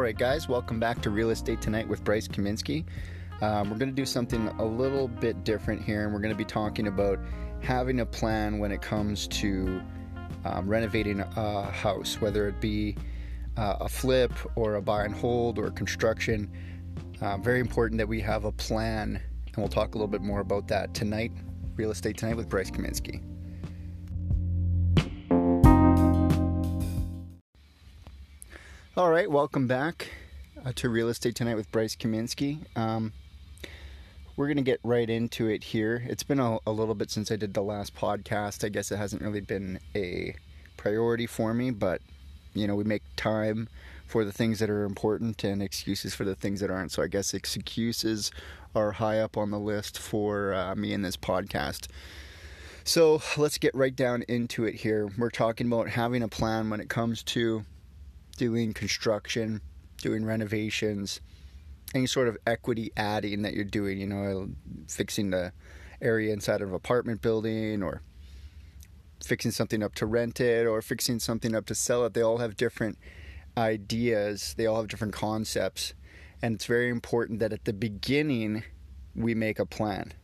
All right, guys, welcome back to Real Estate Tonight with Bryce Kaminsky. Um, we're going to do something a little bit different here, and we're going to be talking about having a plan when it comes to um, renovating a house, whether it be uh, a flip or a buy and hold or construction. Uh, very important that we have a plan, and we'll talk a little bit more about that tonight. Real Estate Tonight with Bryce Kaminsky. All right, welcome back uh, to Real Estate Tonight with Bryce Kaminsky. Um, we're going to get right into it here. It's been a, a, little bit since I did the last podcast. I guess it hasn't really been a priority for me, but you know, we make time for the things that are important and excuses for the things that aren't. So I guess excuses are high up on the list for uh, me in this podcast. So let's get right down into it here. We're talking about having a plan when it comes to doing construction, doing renovations, any sort of equity adding that you're doing, you know, fixing the area inside of an apartment building or fixing something up to rent it or fixing something up to sell it. They all have different ideas, they all have different concepts. And it's very important that at the beginning we make a plan.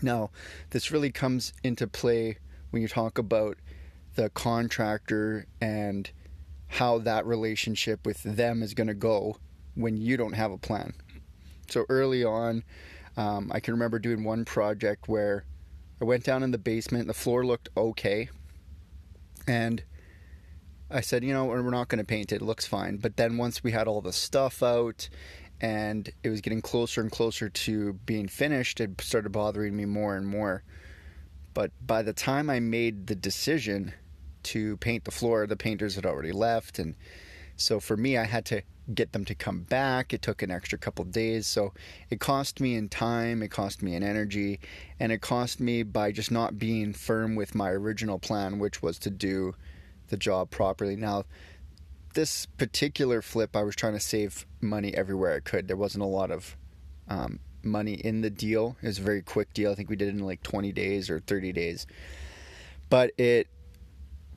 Now, this really comes into play when you talk about the contractor and how that relationship with them is going to go when you don't have a plan. So early on, um, I can remember doing one project where I went down in the basement, the floor looked okay, and I said, you know, we're not going to paint it, it looks fine. But then once we had all the stuff out and it was getting closer and closer to being finished, it started bothering me more and more. But by the time I made the decision, to paint the floor. The painters had already left, and so for me, I had to get them to come back. It took an extra couple days, so it cost me in time, it cost me in energy, and it cost me by just not being firm with my original plan, which was to do the job properly. Now, this particular flip, I was trying to save money everywhere I could. There wasn't a lot of um, money in the deal. It was a very quick deal. I think we did it in like 20 days or 30 days. But it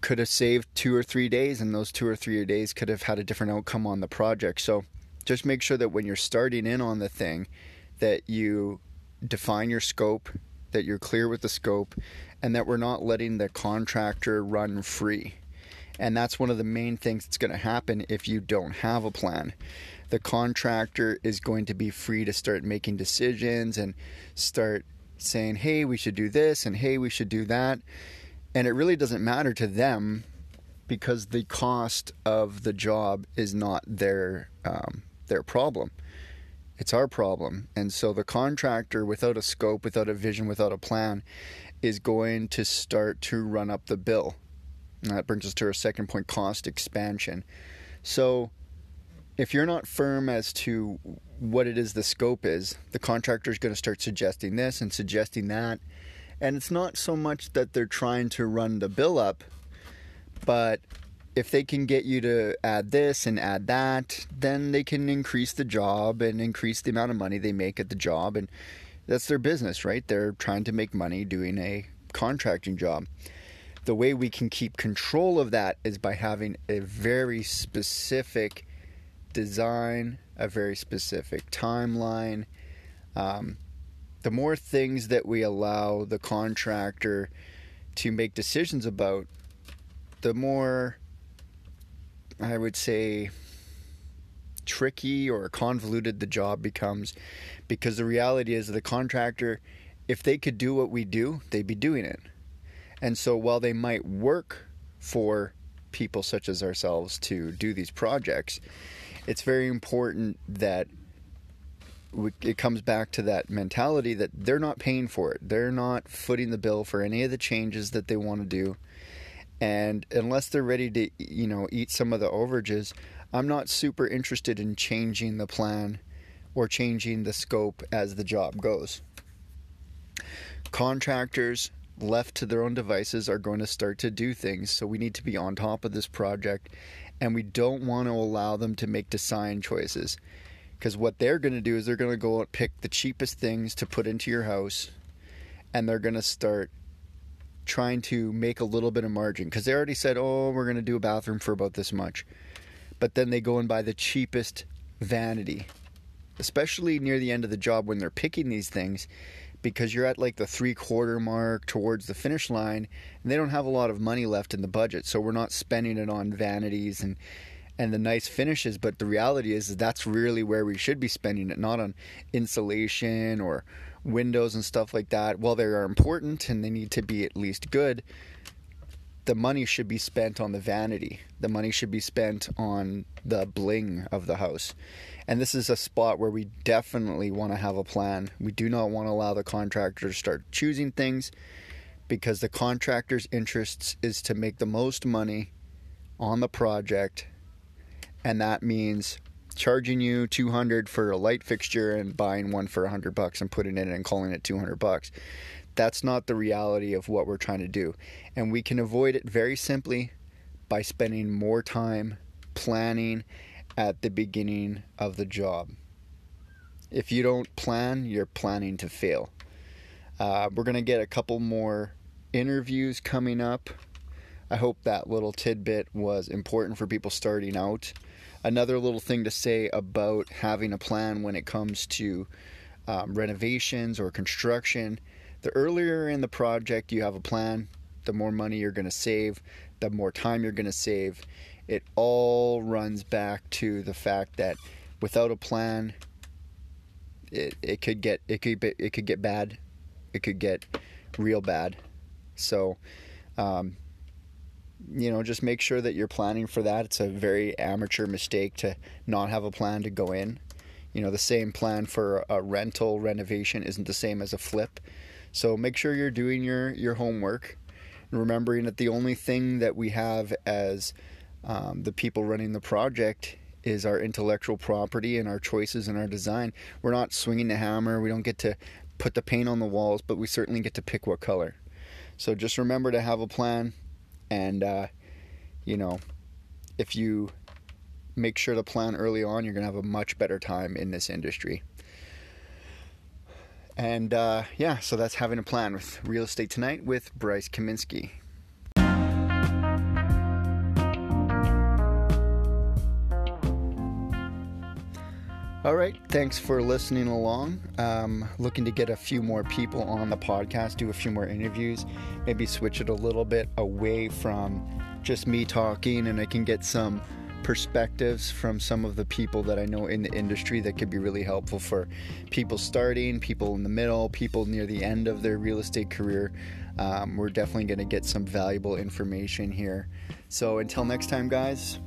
could have saved two or three days, and those two or three days could have had a different outcome on the project. So just make sure that when you're starting in on the thing, that you define your scope, that you're clear with the scope, and that we're not letting the contractor run free. And that's one of the main things that's going to happen if you don't have a plan. The contractor is going to be free to start making decisions and start saying, hey, we should do this, and hey, we should do that and it really doesn't matter to them because the cost of the job is not their um, their problem. It's our problem, and so the contractor, without a scope, without a vision, without a plan, is going to start to run up the bill. And that brings us to our second point: cost expansion. So, if you're not firm as to what it is the scope is, the contractor is going to start suggesting this and suggesting that and it's not so much that they're trying to run the bill up, but if they can get you to add this and add that, then they can increase the job and increase the amount of money they make at the job. And that's their business, right? They're trying to make money doing a contracting job. The way we can keep control of that is by having a very specific design, a very specific timeline, um, the more things that we allow the contractor to make decisions about, the more I would say tricky or convoluted the job becomes. Because the reality is the contractor if they could do what we do they'd be doing it. And so while they might work for people such as ourselves to do these projects it's very important that it comes back to that mentality that they're not paying for it. They're not footing the bill for any of the changes that they want to do. And unless they're ready to, you know, eat some of the overages, I'm not super interested in changing the plan or changing the scope as the job goes. Contractors left to their own devices are going to start to do things, so we need to be on top of this project and we don't want to allow them to make design choices because what they're going to do is they're going to go and pick the cheapest things to put into your house and they're going to start trying to make a little bit of margin because they already said, oh, we're going to do a bathroom for about this much. but then they go and buy the cheapest vanity, especially near the end of the job when they're picking these things because you're at like the three quarter mark towards the finish line and they don't have a lot of money left in the budget so we're not spending it on vanities and and the nice finishes but the reality is that's really where we should be spending it not on insulation or windows and stuff like that. While they are important and they need to be at least good the money should be spent on the vanity. The money should be spent on the bling of the house. And this is a spot where we definitely want to have a plan. We do not want to allow the contractor to start choosing things because the contractor's interests is to make the most money on the project and that means charging you 200 for a light fixture and buying one for 100 bucks and putting it in and calling it 200 bucks. That's not the reality of what we're trying to do. And we can avoid it very simply by spending more time planning at the beginning of the job. If you don't plan, you're planning to fail. Uh, we're going to get a couple more interviews coming up. I hope that little tidbit was important for people starting out. Another little thing to say about having a plan when it comes to um, renovations or construction. The earlier in the project you have a plan, the more money you're going to save, the more time you're going to save, it all runs back to the fact that without a plan, it, it could get it could be, it could get bad, it could get real bad. So, um, you know, just make sure that you're planning for that. It's a very amateur mistake to not have a plan to go in. You know, the same plan for a rental renovation isn't the same as a flip. So make sure you're doing your your homework, and remembering that the only thing that we have as um, the people running the project is our intellectual property and our choices and our design. We're not swinging the hammer. We don't get to put the paint on the walls, but we certainly get to pick what color. So just remember to have a plan, and uh, you know, if you make sure to plan early on, you're gonna have a much better time in this industry. And uh, yeah, so that's having a plan with real estate tonight with Bryce Kaminsky. All right. Thanks for listening along. Um, looking to get a few more people on the podcast, do a few more interviews, maybe switch it a little bit away from just me talking, and I can get some perspectives from some of the people that I know in the industry that could be really helpful for people starting, people in the middle, people near the end of their real estate career. Um, we're definitely going to get some valuable information here. So until next time, guys,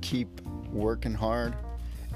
keep working hard